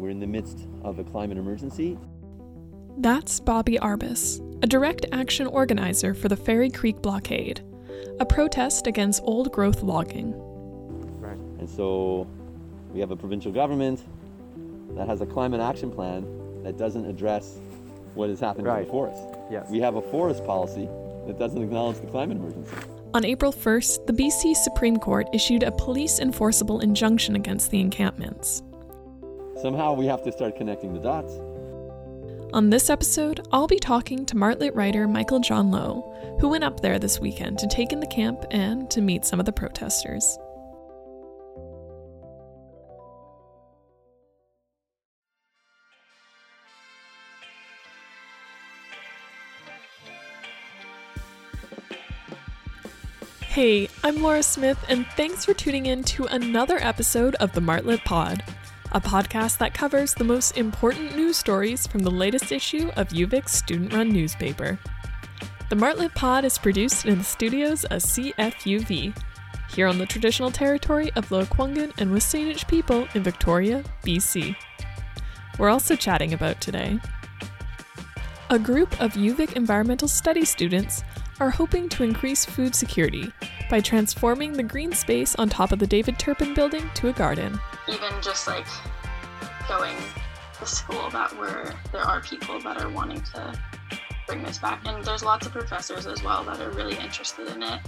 We're in the midst of a climate emergency. That's Bobby Arbess, a direct action organizer for the Fairy Creek blockade, a protest against old growth logging. Right. And so we have a provincial government that has a climate action plan that doesn't address what is happening Right. to the forest. Yes. We have a forest policy that doesn't acknowledge the climate emergency. On April 1st, the BC Supreme Court issued a police enforceable injunction against the encampments. Somehow we have to start connecting the dots. On this episode, I'll be talking to Martlet writer Michael John Lo, who went up there this weekend to take in the camp and to meet some of the protesters. Hey, I'm Laura Smith, and thanks for tuning in to another episode of the Martlet Pod, a podcast that covers the most important news stories from the latest issue of UVic's student run newspaper. The Martlet Pod is produced in the studios of CFUV, here on the traditional territory of Lekwungen and WSÁNEĆ people in Victoria, BC. We're also chatting about today. A group of UVic environmental studies students are hoping to increase food security by transforming the green space on top of the David Turpin building to a garden. Even just like going to school that where there are people that are wanting to bring this back and there's lots of professors as well that are really interested in it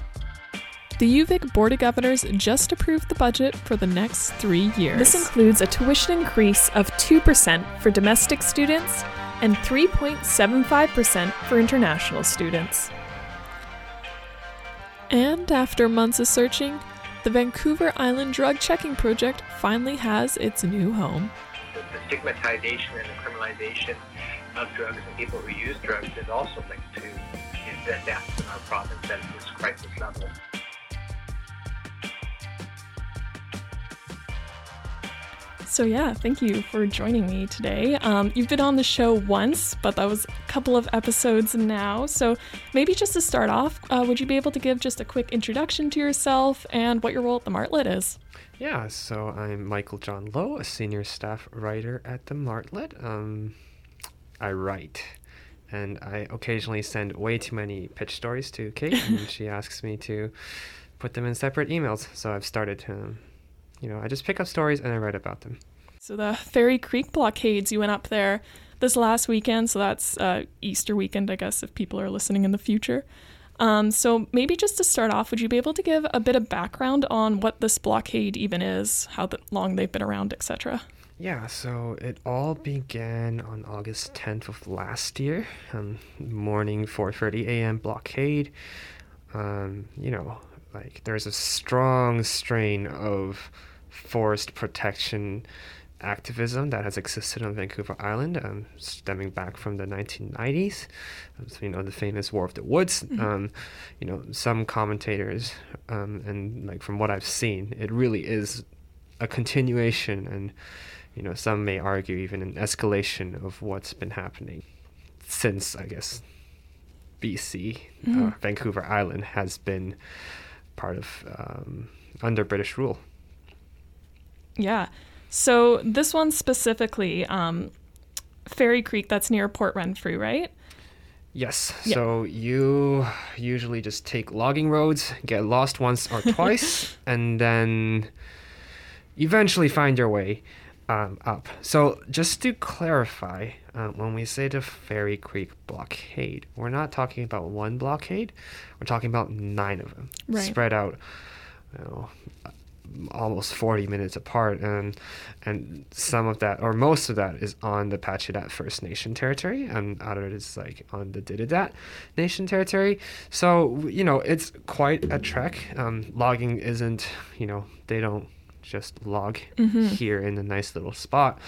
The UVic Board of Governors just approved the budget for the next three years. This includes a tuition increase of 2% for domestic students and 3.75% for international students. And after months of searching, the Vancouver Island Drug Checking Project finally has its new home. the stigmatization and the criminalization of drugs and people who use drugs is also linked to the deaths in our province at this crisis level. So, yeah, thank you for joining me today. Um, you've been on the show once, but that was a couple of episodes now. So, maybe just to start off, uh, would you be able to give just a quick introduction to yourself and what your role at the Martlet is? Yeah, so I'm Michael John Lo, a senior staff writer at the Martlet. Um, I write, and I occasionally send way too many pitch stories to Kate, and she asks me to put them in separate emails. So I've started to, you know, I just pick up stories and I write about them. So, the Fairy Creek blockades, you went up there this last weekend. So, that's uh, Easter weekend, I guess, if people are listening in the future. Um, so, maybe just to start off, would you be able to give a bit of background on what this blockade even is, how the, long they've been around, etc.? Yeah, so it all began on August 10th of last year, um, morning 4:30 a.m. blockade. Um, you know, like there's a strong strain of forest protection activism that has existed on Vancouver Island, um, stemming back from the 1990s. Um, so, you know, the famous War of the Woods. Um, you know, some commentators, um, and like from what I've seen, it really is a continuation and you know some may argue even an escalation of what's been happening since i guess bc uh, vancouver island has been part of um, under british rule Yeah. So this one specifically, um, Fairy Creek, that's near Port Renfrew, right? yes Yeah. so you usually just take logging roads get lost once or twice and then eventually find your way um, up. So, just to clarify, uh, when we say the Fairy Creek blockade, we're not talking about one blockade. We're talking about nine of them Right. spread out, you know, almost 40 minutes apart, and and some of that, or most of that, is on the Pacheedaht First Nation territory, and other is like on the Ditidaht Nation territory. So you know, it's quite a trek. Um, logging isn't, you know, they don't just log here in a nice little spot.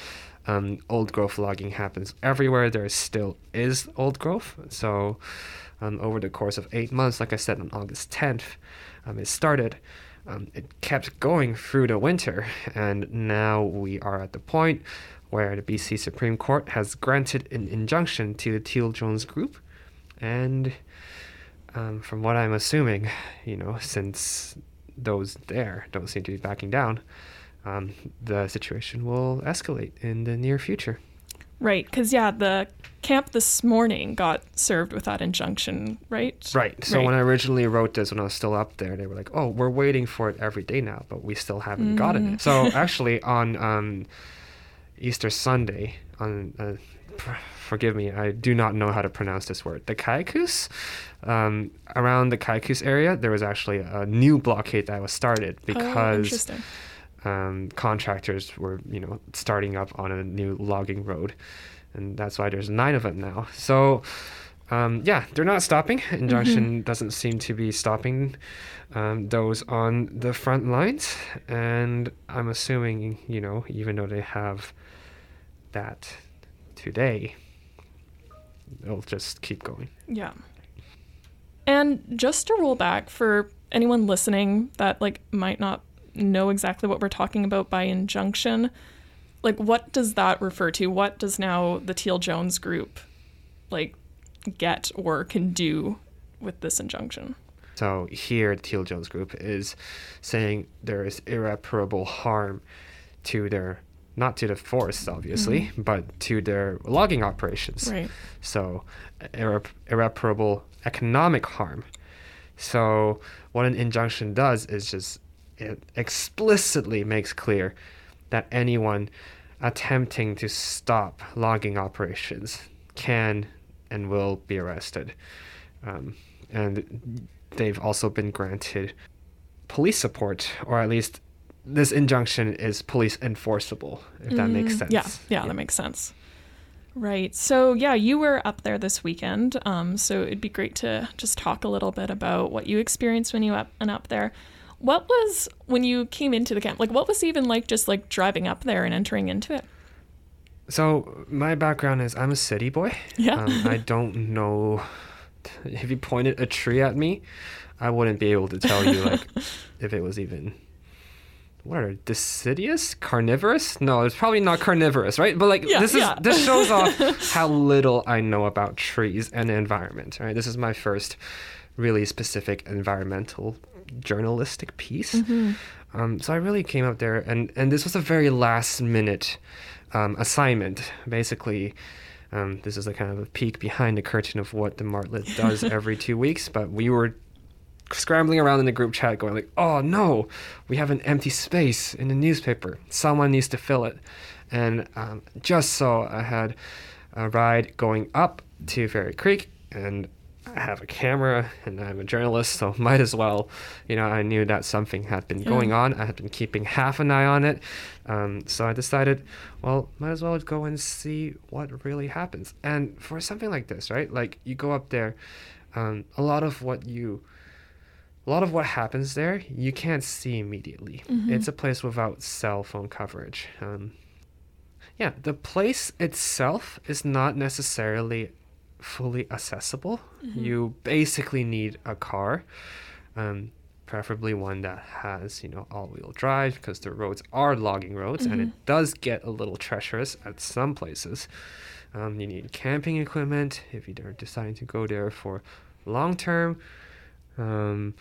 Um, old growth logging happens everywhere. There still is old growth. So, um, over the course of eight months, like I said, on August 10th, um, it started. Um, it kept going through the winter, and now we are at the point where the BC Supreme Court has granted an injunction to the Teal Jones Group, and um, from what I'm assuming, you know, since those there don't seem to be backing down, um, the situation will escalate in the near future. Right, because yeah, the camp this morning got served with that injunction, right? Right. So Right. when I originally wrote this, when I was still up there, they were like, "Oh, we're waiting for it every day now, but we still haven't gotten it." So actually, on um, Easter Sunday, on uh, pr- forgive me, I do not know how to pronounce this word. The Caycuse, um, around the Caycuse area, there was actually a new blockade that was started Oh, because interesting. Um, contractors were, you know, starting up on a new logging road, and that's why there's nine of them now. So, um, yeah, they're not stopping. Injunction doesn't seem to be stopping um, those on the front lines, and I'm assuming, you know, even though they have that today, they'll just keep going. Yeah. And just to roll back for anyone listening that like might not know exactly what we're talking about by injunction, like what does that refer to? What does now the Teal Jones group like get or can do with this injunction? So here, the Teal Jones Group is saying there is irreparable harm to their, not to the forests, obviously, mm-hmm. but to their logging operations. Right. So irre- irreparable economic harm. So what an injunction does is just it explicitly makes clear that anyone attempting to stop logging operations can and will be arrested. Um, and they've also been granted police support, or at least this injunction is police enforceable, if that makes sense. Yeah, yeah, that makes sense. Right. So, yeah, you were up there this weekend. Um, so it'd be great to just talk a little bit about what you experienced when you up and up there. What was when you came into the camp? Like, what was it even like just like driving up there and entering into it? So my background is I'm a city boy. Yeah. Um, I don't know if you pointed a tree at me, I wouldn't be able to tell you like if it was even what are deciduous, carnivorous? No, it's probably not carnivorous, right? But like Yeah, this is yeah. this shows off how little I know about trees and the environment. Right? This is my first really specific environmental journalistic piece. Um, so I really came up there, and and this was a very last minute um, assignment. Basically, um, this is a kind of a peek behind the curtain of what the Martlet does every two weeks. But we were scrambling around in the group chat, going like, "Oh no, we have an empty space in the newspaper. Someone needs to fill it." And um, just so I had a ride going up to Fairy Creek, and I have a camera, and I'm a journalist, so might as well. You know, I knew that something had been going on. I had been keeping half an eye on it, um, so I decided, well, might as well go and see what really happens. And for something like this, right? Like you go up there, um, a lot of what you a lot of what happens there you can't see immediately. It's a place without cell phone coverage. Um, yeah, the place itself is not necessarily fully accessible. You basically need a car, um, preferably one that has you know all-wheel drive because the roads are logging roads and it does get a little treacherous at some places. Um, you need camping equipment if you are deciding to go there for long term. Um,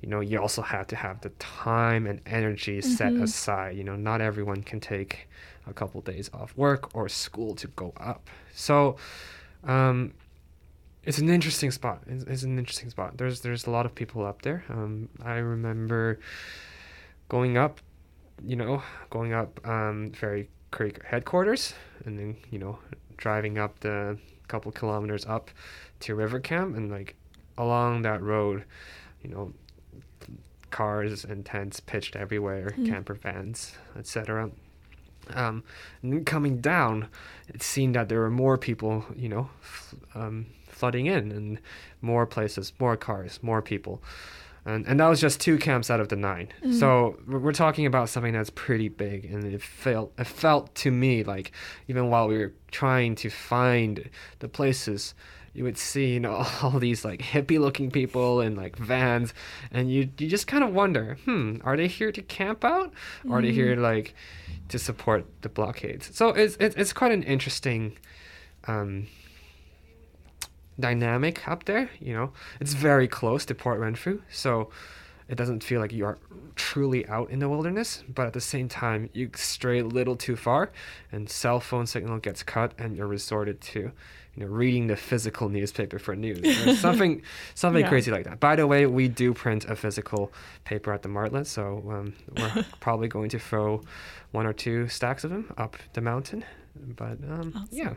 you know, you also have to have the time and energy set aside. You know, not everyone can take a couple days off work or school to go up. So, um, it's an interesting spot. It's, it's an interesting spot. There's there's a lot of people up there. Um, I remember going up, you know, going up um, Fairy Creek headquarters, and then you know driving up the couple kilometers up to River Camp, and like along that road, you know, cars and tents pitched everywhere, camper vans, etc. Um, and then coming down, it seemed that there were more people, you know, um, flooding in, and more places, more cars, more people. And, and that was just two camps out of the 9 So we're talking about something that's pretty big, and it felt it felt to me like even while we were trying to find the places, you would see you know all these like hippie looking people in like vans, and you you just kind of wonder, hmm, are they here to camp out, or are they here like to support the blockades? So it's it's, it's quite an interesting. Um, dynamic up there. You know, it's very close to Port Renfrew, so it doesn't feel like you are truly out in the wilderness, but at the same time, you stray a little too far, and cell phone signal gets cut, and you're resorted to, you know, reading the physical newspaper for news, something, something Yeah. crazy like that. By the way, we do print a physical paper at the Martlet, so um, we're probably going to throw one or two stacks of them up the mountain. But um, Awesome. yeah,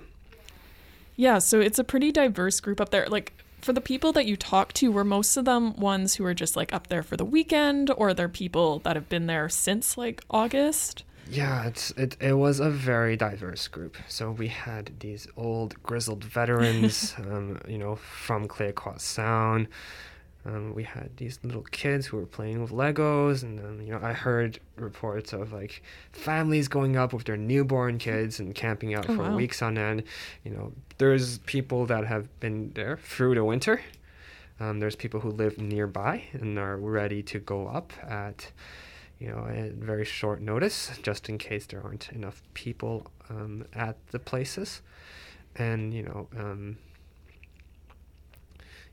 Yeah, so it's a pretty diverse group up there. Like for the people that you talk to, were most of them ones who are just like up there for the weekend, or they're people that have been there since like August? Yeah, it's it, it was a very diverse group. So we had these old grizzled veterans, um, you know, from Clayoquot Sound. Um, we had these little kids who were playing with Legos, and um, you know, I heard reports of like families going up with their newborn kids and camping out Oh, for wow. weeks on end. You know, there's people that have been there through the winter. Um, there's people who live nearby and are ready to go up at, you know, at very short notice, just in case there aren't enough people um, at the places. And you know, um,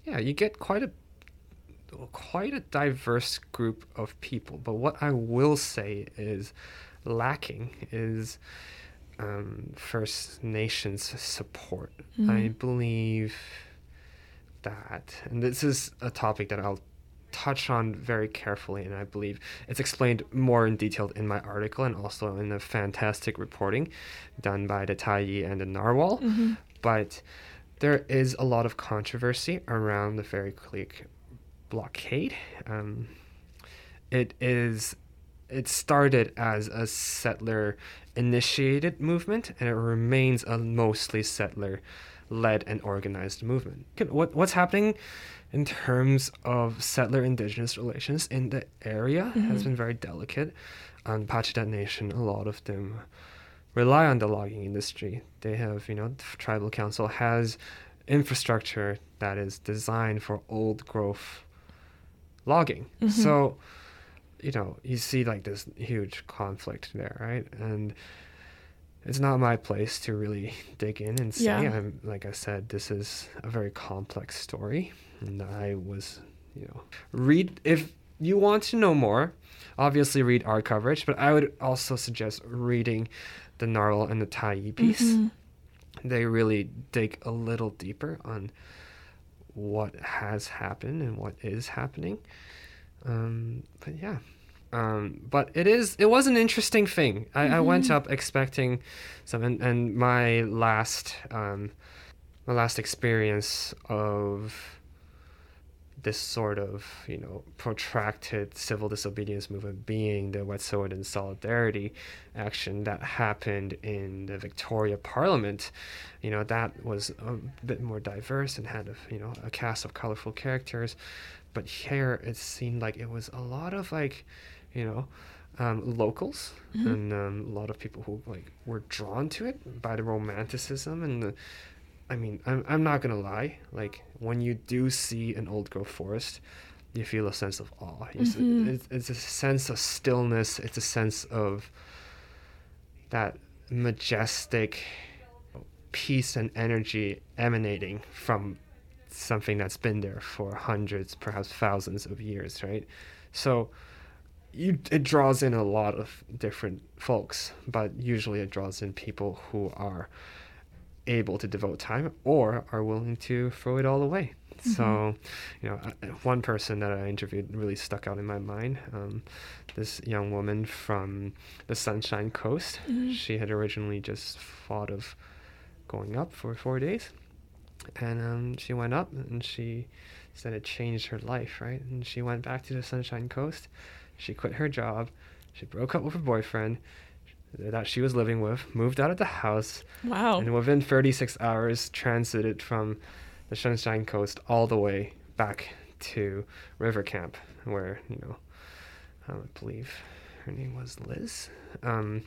yeah, you get quite a quite a diverse group of people. But what I will say is lacking is um, First Nations support. I believe that, and this is a topic that I'll touch on very carefully, and I believe it's explained more in detail in my article and also in the fantastic reporting done by the Tyee and the Narwhal. But there is a lot of controversy around the Fairy Creek blockade. Um, it is it started as a settler initiated movement and it remains a mostly settler led and organized movement. What what's happening in terms of settler indigenous relations in the area has been very delicate. On Pacheedaht Nation, a lot of them rely on the logging industry. They have, you know, the tribal council has infrastructure that is designed for old growth logging. Mm-hmm. So, you know, you see like this huge conflict there, right? And it's not my place to really dig in and say. Yeah. I'm like I said, this is a very complex story, and I was, you know, read if you want to know more. Obviously, read our coverage, but I would also suggest reading the Narwhal and the Tyee piece. Mm-hmm. They really dig a little deeper on what has happened and what is happening. Um, but yeah, um, but it is it was an interesting thing. I, I went up expecting some, and, and my last um, my last experience of this sort of you know protracted civil disobedience movement being the Wet'suwet'en solidarity action that happened in the Victoria Parliament, you know that was a bit more diverse and had a you know a cast of colorful characters, but here it seemed like it was a lot of like, you know. Um, locals and um, a lot of people who like were drawn to it by the romanticism and the I mean, I'm, I'm not gonna lie. Like when you do see an old growth forest, you feel a sense of awe. S- mm-hmm. It's, it's a sense of stillness. It's a sense of that majestic peace and energy emanating from something that's been there for hundreds, perhaps thousands of years, right? So you it draws in a lot of different folks, but usually it draws in people who are able to devote time or are willing to throw it all away. So, you know, uh, one person that I interviewed really stuck out in my mind. Um, this young woman from the Sunshine Coast. She had originally just thought of going up for four days, and um, she went up and she said it changed her life, right? And she went back to the Sunshine Coast. She quit her job. She broke up with her boyfriend that she was living with, moved out of the house, Wow. and within 36 hours transited from the Sunshine Coast all the way back to River Camp, where you know, I believe her name was Liz. Um,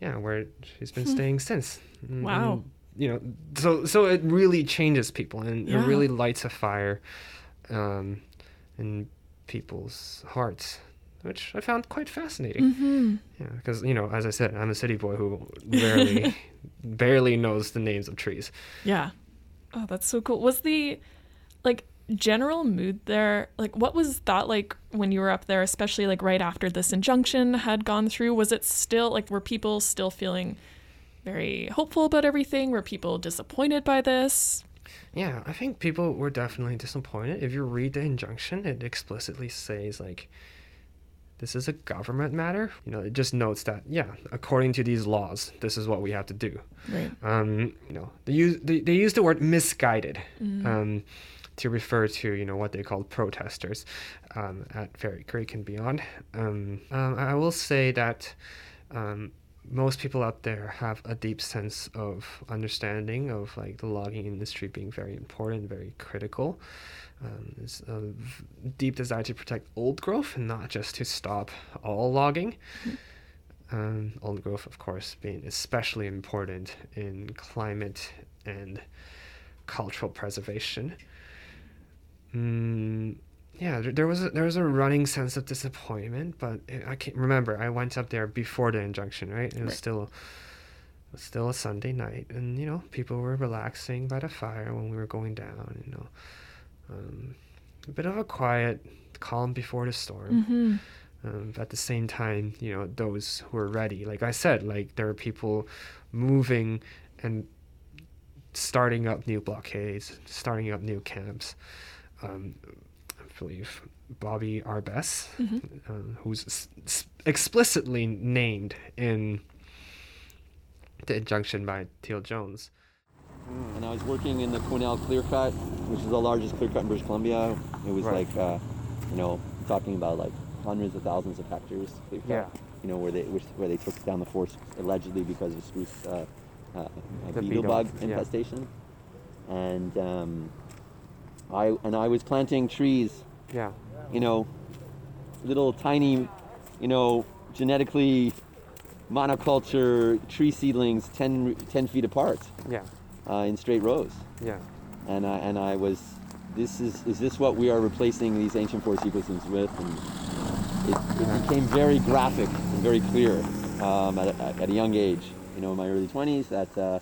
yeah, where she's been staying since. Wow. and, you know, so so it really changes people, and Yeah. it really lights a fire um, in people's hearts, which I found quite fascinating. hmm Yeah, because you know, as I said, I'm a city boy who barely, barely knows the names of trees. Yeah. Oh, that's so cool. Was the like general mood there? Like, what was that like when you were up there, especially like right after this injunction had gone through? Was it still like, were people still feeling very hopeful about everything? Were people disappointed by this? Yeah, I think people were definitely disappointed. If you read the injunction, it explicitly says like this is a government matter. You know, it just notes that yeah, according to these laws, this is what we have to do. Right. Um, you know, they use they, they use the word misguided. Um, to refer to you know what they call protesters um, at Fairy Creek and beyond. Um, um, I will say that um, most people out there have a deep sense of understanding of like the logging industry being very important, very critical. Um, there's a v- deep desire to protect old growth and not just to stop all logging. Um, old growth, of course, being especially important in climate and cultural preservation. Mm, yeah, there, there was a, there was a running sense of disappointment, but it, I can't remember. I went up there before the injunction, right? It was Right. still it was still a Sunday night, and you know people were relaxing by the fire when we were going down. You know, um, a bit of a quiet calm before the storm. Mm-hmm. Um, at the same time, you know, those who are ready, like I said, like there are people moving and starting up new blockades, starting up new camps. Um, believe Bobby Arbess, um, who's s- s- explicitly named in the injunction by Teal Jones. And I was working in the Cornell Clear Cut, which is the largest clear cut in British Columbia. It was Right. like, uh, you know, talking about like hundreds of thousands of hectares clear cut. Yeah. You know, where they which, where they took down the forest allegedly because of spruce uh, uh, uh, beetle, beetle, bug yeah. infestation. And um, I and I was planting trees Yeah, you know, little tiny, you know, genetically monoculture tree seedlings 10, 10 feet apart yeah, uh, in straight rows. yeah, And I, and I was, this is, is this what we are replacing these ancient forest ecosystems with? And it, it became very graphic and very clear um, at, a, at a young age, you know, in my early 20s, that, uh,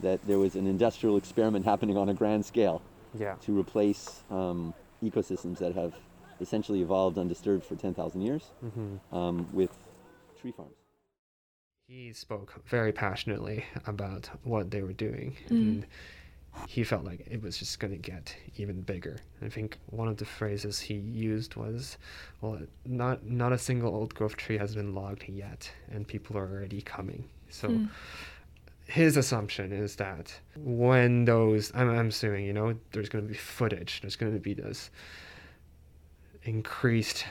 that there was an industrial experiment happening on a grand scale yeah. to replace um, ecosystems that have essentially evolved undisturbed for 10,000 years hmm um, with tree farms. He spoke very passionately about what they were doing, Mm. and he felt like it was just going to get even bigger. I think one of the phrases he used was, "Well, not not a single old growth tree has been logged yet, and people are already coming." So. Mm. His assumption is that when those, I'm, I'm assuming, you know, there's going to be footage, there's going to be this increased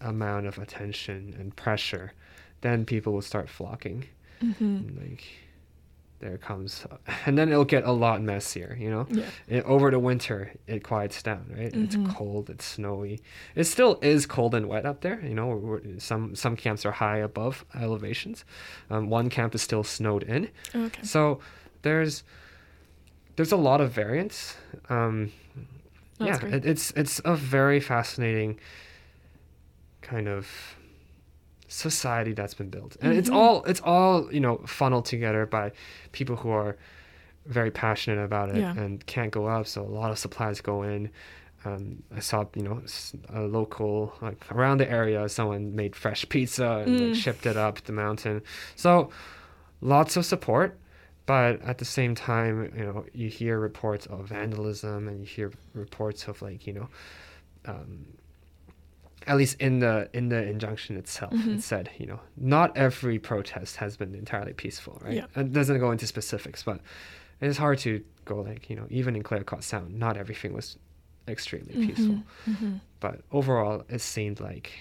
amount of attention and pressure, then people will start flocking. Mm-hmm. Like there comes. And then it'll get a lot messier you know? Yeah. it, over the winter it quiets down right? Mhm. it's cold it's snowy. It still is cold and wet up there you know? Some some camps are high above elevations. Um, one camp is still snowed in. Okay. so there's there's a lot of variance um, yeah it, it's it's a very fascinating kind of society that's been built and it's Mhm. all it's all you know funneled together by people who are very passionate about it Yeah. and can't go up so a lot of supplies go in um, I saw, you know, a local like around the area, someone made fresh pizza and Mm. like shipped it up the mountain. So, lots of support, but at the same time, you know, you hear reports of vandalism and you hear reports of like, you know, um, at least in the in the injunction itself, Mhm. it said, you know, not every protest has been entirely peaceful, right? Yeah. It doesn't go into specifics, but it's hard to go like, you know, even in Clayoquot Sound, not everything was extremely peaceful. hmm But overall, it seemed like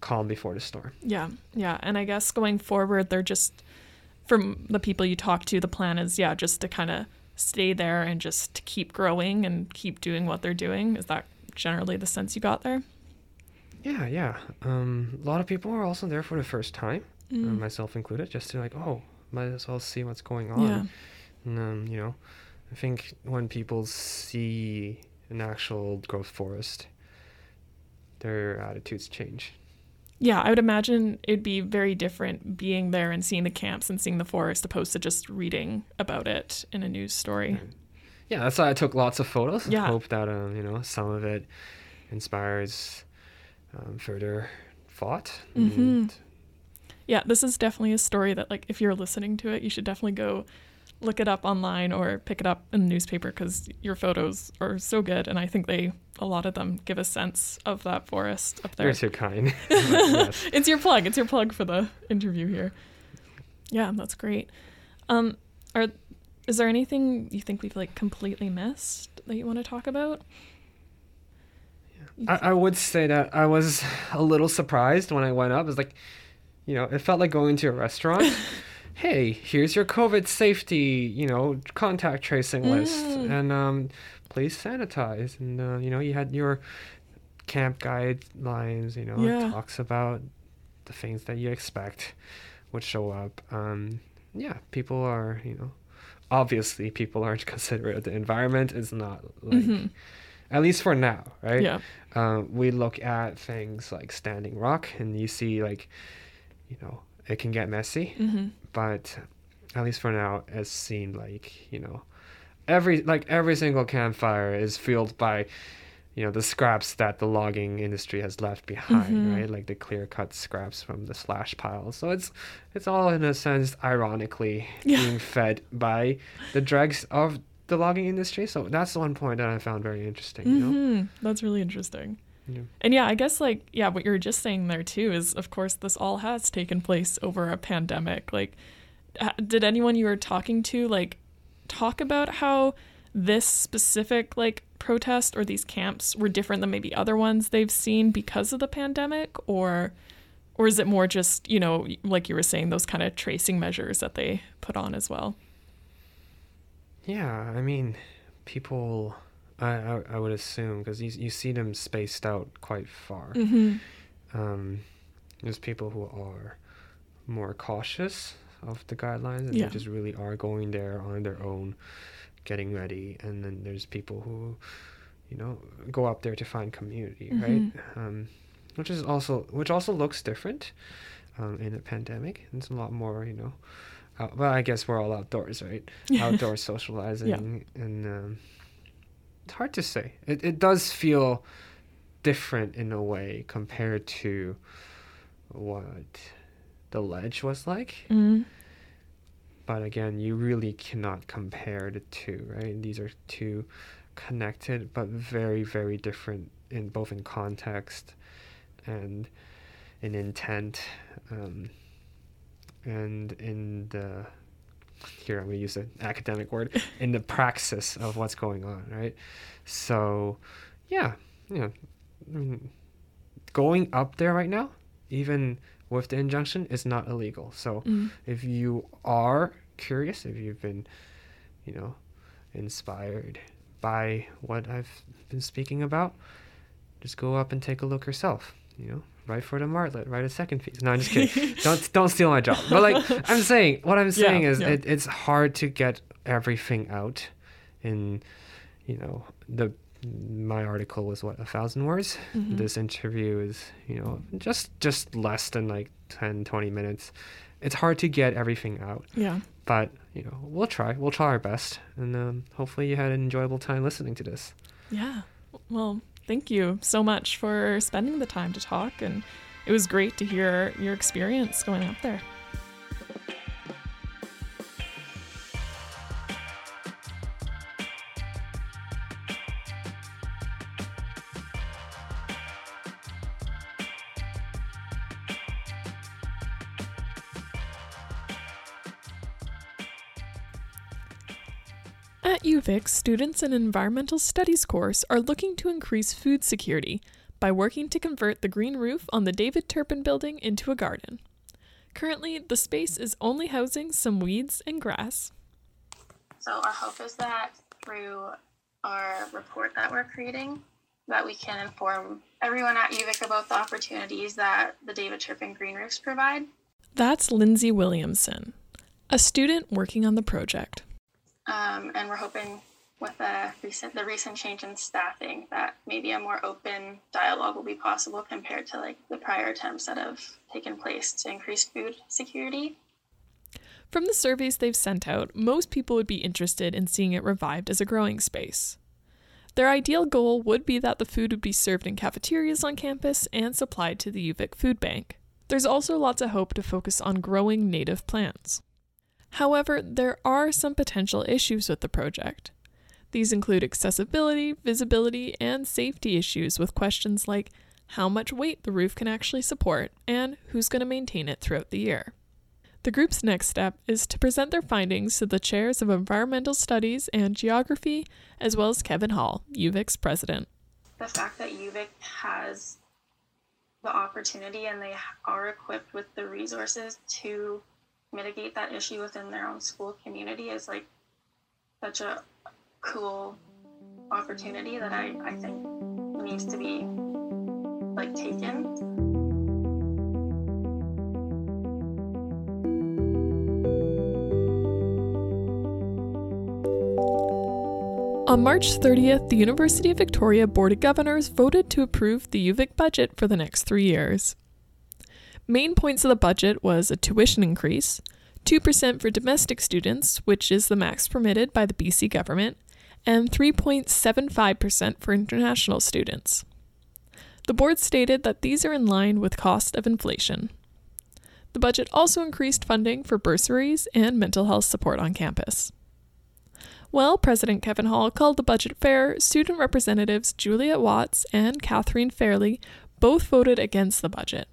calm before the storm. Yeah, yeah, and I guess going forward, they're just from the people you talk to, the plan is yeah, just to kind of stay there and just keep growing and keep doing what they're doing. Is that generally the sense you got there? Yeah, yeah. Um, a lot of people are also there for the first time, uh, Mm. myself included, just to like, oh, might as well see what's going on. Yeah. And, um, you know, I think when people see an actual growth forest, their attitudes change. Yeah, I would imagine it'd be very different being there and seeing the camps and seeing the forest opposed to just reading about it in a news story. Right. yeah, that's why I took lots of photos. Yeah. I Hope that um, you know some of it inspires um, further thought. Mhm. And Yeah, this is definitely a story that, like, if you're listening to it, you should definitely go look it up online or pick it up in the newspaper because your photos are so good. And I think they, a lot of them, give a sense of that forest up there. You're too kind. It's your plug. It's your plug for the interview here. Yeah, that's great. Um, are is there anything you think we've like completely missed that you want to talk about? I, I would say that I was a little surprised when I went up. It's like, you know, it felt like going to a restaurant. hey, here's your COVID safety, you know, contact tracing list, Mm. and um, please sanitize. And uh, you know, you had your camp guidelines. You know, it talks about the things that you expect would show up. Um, yeah, people are, you know, obviously people aren't considerate. The environment is not like, Mhm. At least for now, right? Yeah. um, we look at things like Standing Rock, and you see like, you know, it can get messy, hmm but at least for now, it seemed like you know, every like every single campfire is fueled by, you know, the scraps that the logging industry has left behind, Mhm. right? Like the clear cut scraps from the slash piles. So it's it's all in a sense ironically Yeah. being fed by the dregs of the logging industry. So that's one point that I found very interesting. You know. Mm-hmm. That's really interesting. Yeah. And yeah, I guess like yeah, what you were just saying there too is of course this all has taken place over a pandemic. Like did anyone you were talking to like talk about how this specific like protest or these camps were different than maybe other ones they've seen because of the pandemic or or is it more just, you know, like you were saying those kind of tracing measures that they put on as well? Yeah, I mean, people, I, I, I would assume, because you, you see them spaced out quite far. Mhm. Um, there's people who are more cautious of the guidelines and Yeah. they just really are going there on their own, getting ready. And then there's people who, you know, go up there to find community, right? Um, which is also, which also looks different um, in a pandemic. It's a lot more, you know, out, well, I guess we're all outdoors, right? Outdoor socializing. And um, it's hard to say. It, it does feel different in a way compared to what the ledge was like. Mhm. But again, you really cannot compare the two, right? These are two connected but very, very different in both in context and in intent. Um, and in the here I'm gonna use an academic word in the praxis of what's going on, right? So, yeah, yeah. I mean, going up there right now, even with the injunction, is not illegal. So, Mm. if you are curious, if you've been, you know, inspired by what I've been speaking about, just go up and take a look yourself. You know, write for the Martlet, write a second piece. No, I'm just kidding. don't don't steal my job. But like I'm saying, what I'm saying is yeah. it, it's hard to get everything out in, you know, the my article was what a thousand words Mhm. this interview is you know just just less than like 10 20 minutes it's hard to get everything out Yeah. but you know we'll try we'll try our best and um, hopefully you had an enjoyable time listening to this Yeah. Well, thank you so much for spending the time to talk. And it was great to hear your experience going up there. At UVic, students in an environmental studies course are looking to increase food security by working to convert the green roof on the David Turpin building into a garden. Currently, the space is only housing some weeds and grass. So our hope is that through our report that we're creating, that we can inform everyone at UVic about the opportunities that the David Turpin Green Roofs provide. That's Lindsay Williamson, a student working on the project. Um, and we're hoping with the recent the recent change in staffing that maybe a more open dialogue will be possible compared to like the prior attempts that have taken place to increase food security. From the surveys they've sent out, most people would be interested in seeing it revived as a growing space. Their ideal goal would be that the food would be served in cafeterias on campus and supplied to the UVic Food Bank. There's also lots of hope to focus on growing native plants. However, there are some potential issues with the project. These include accessibility, visibility, and safety issues with questions like how much weight the roof can actually support and who's going to maintain it throughout the year. The group's next step is to present their findings to the chairs of environmental studies and geography, as well as Kevin Hall, UVic's president. The fact that UVic has the opportunity and they are equipped with the resources to mitigate that issue within their own school community is like such a cool opportunity that I, I think needs to be like taken. On March 30th, the University of Victoria Board of Governors voted to approve the UVic budget for the next three years. Main points of the budget was a tuition increase, 2% for domestic students, which is the max permitted by the BC government, and 3.75% for international students. The board stated that these are in line with cost of inflation. The budget also increased funding for bursaries and mental health support on campus. Well, President Kevin Hall called the budget fair, student representatives Juliet Watts and Catherine Fairley both voted against the budget.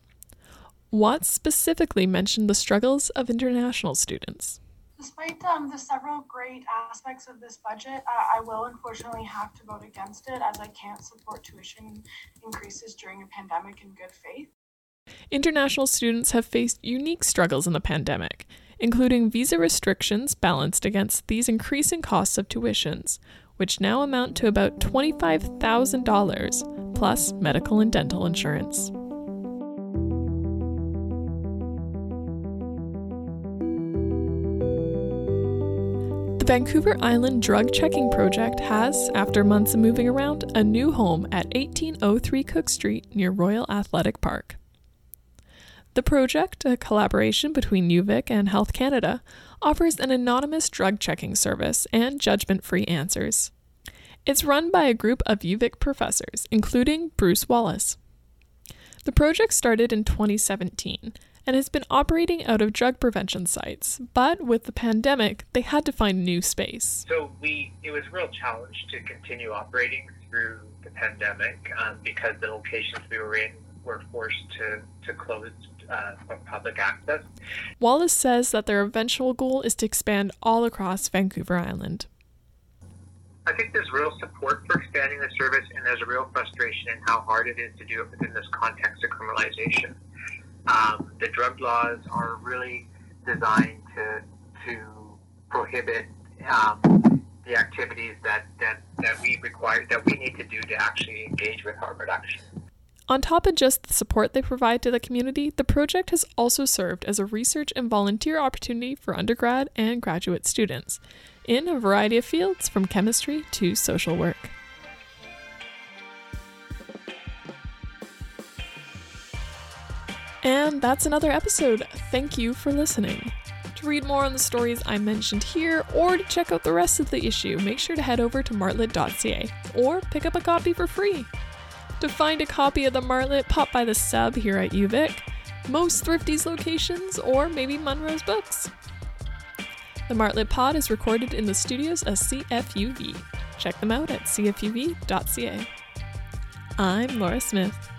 Watts specifically mentioned the struggles of international students. Despite um, the several great aspects of this budget, uh, I will unfortunately have to vote against it as I can't support tuition increases during a pandemic in good faith. International students have faced unique struggles in the pandemic, including visa restrictions balanced against these increasing costs of tuitions, which now amount to about $25,000, plus medical and dental insurance. Vancouver Island Drug Checking Project has, after months of moving around, a new home at 1803 Cook Street near Royal Athletic Park. The project, a collaboration between UVic and Health Canada, offers an anonymous drug checking service and judgment free answers. It's run by a group of UVic professors, including Bruce Wallace. The project started in 2017 and has been operating out of drug prevention sites, but with the pandemic, they had to find new space. So we, it was a real challenge to continue operating through the pandemic um, because the locations we were in were forced to, to close uh, public access. Wallace says that their eventual goal is to expand all across Vancouver Island. I think there's real support for expanding the service, and there's a real frustration in how hard it is to do it within this context of criminalization. Um, the drug laws are really designed to to prohibit um, the activities that, that, that we require that we need to do to actually engage with harm reduction. On top of just the support they provide to the community, the project has also served as a research and volunteer opportunity for undergrad and graduate students in a variety of fields from chemistry to social work. And that's another episode. Thank you for listening. To read more on the stories I mentioned here or to check out the rest of the issue, make sure to head over to martlet.ca or pick up a copy for free. To find a copy of the Martlet, pop by the sub here at UVic, most Thrifty's locations, or maybe Munro's Books. The Martlet Pod is recorded in the studios of CFUV. Check them out at cfuv.ca. I'm Laura Smith.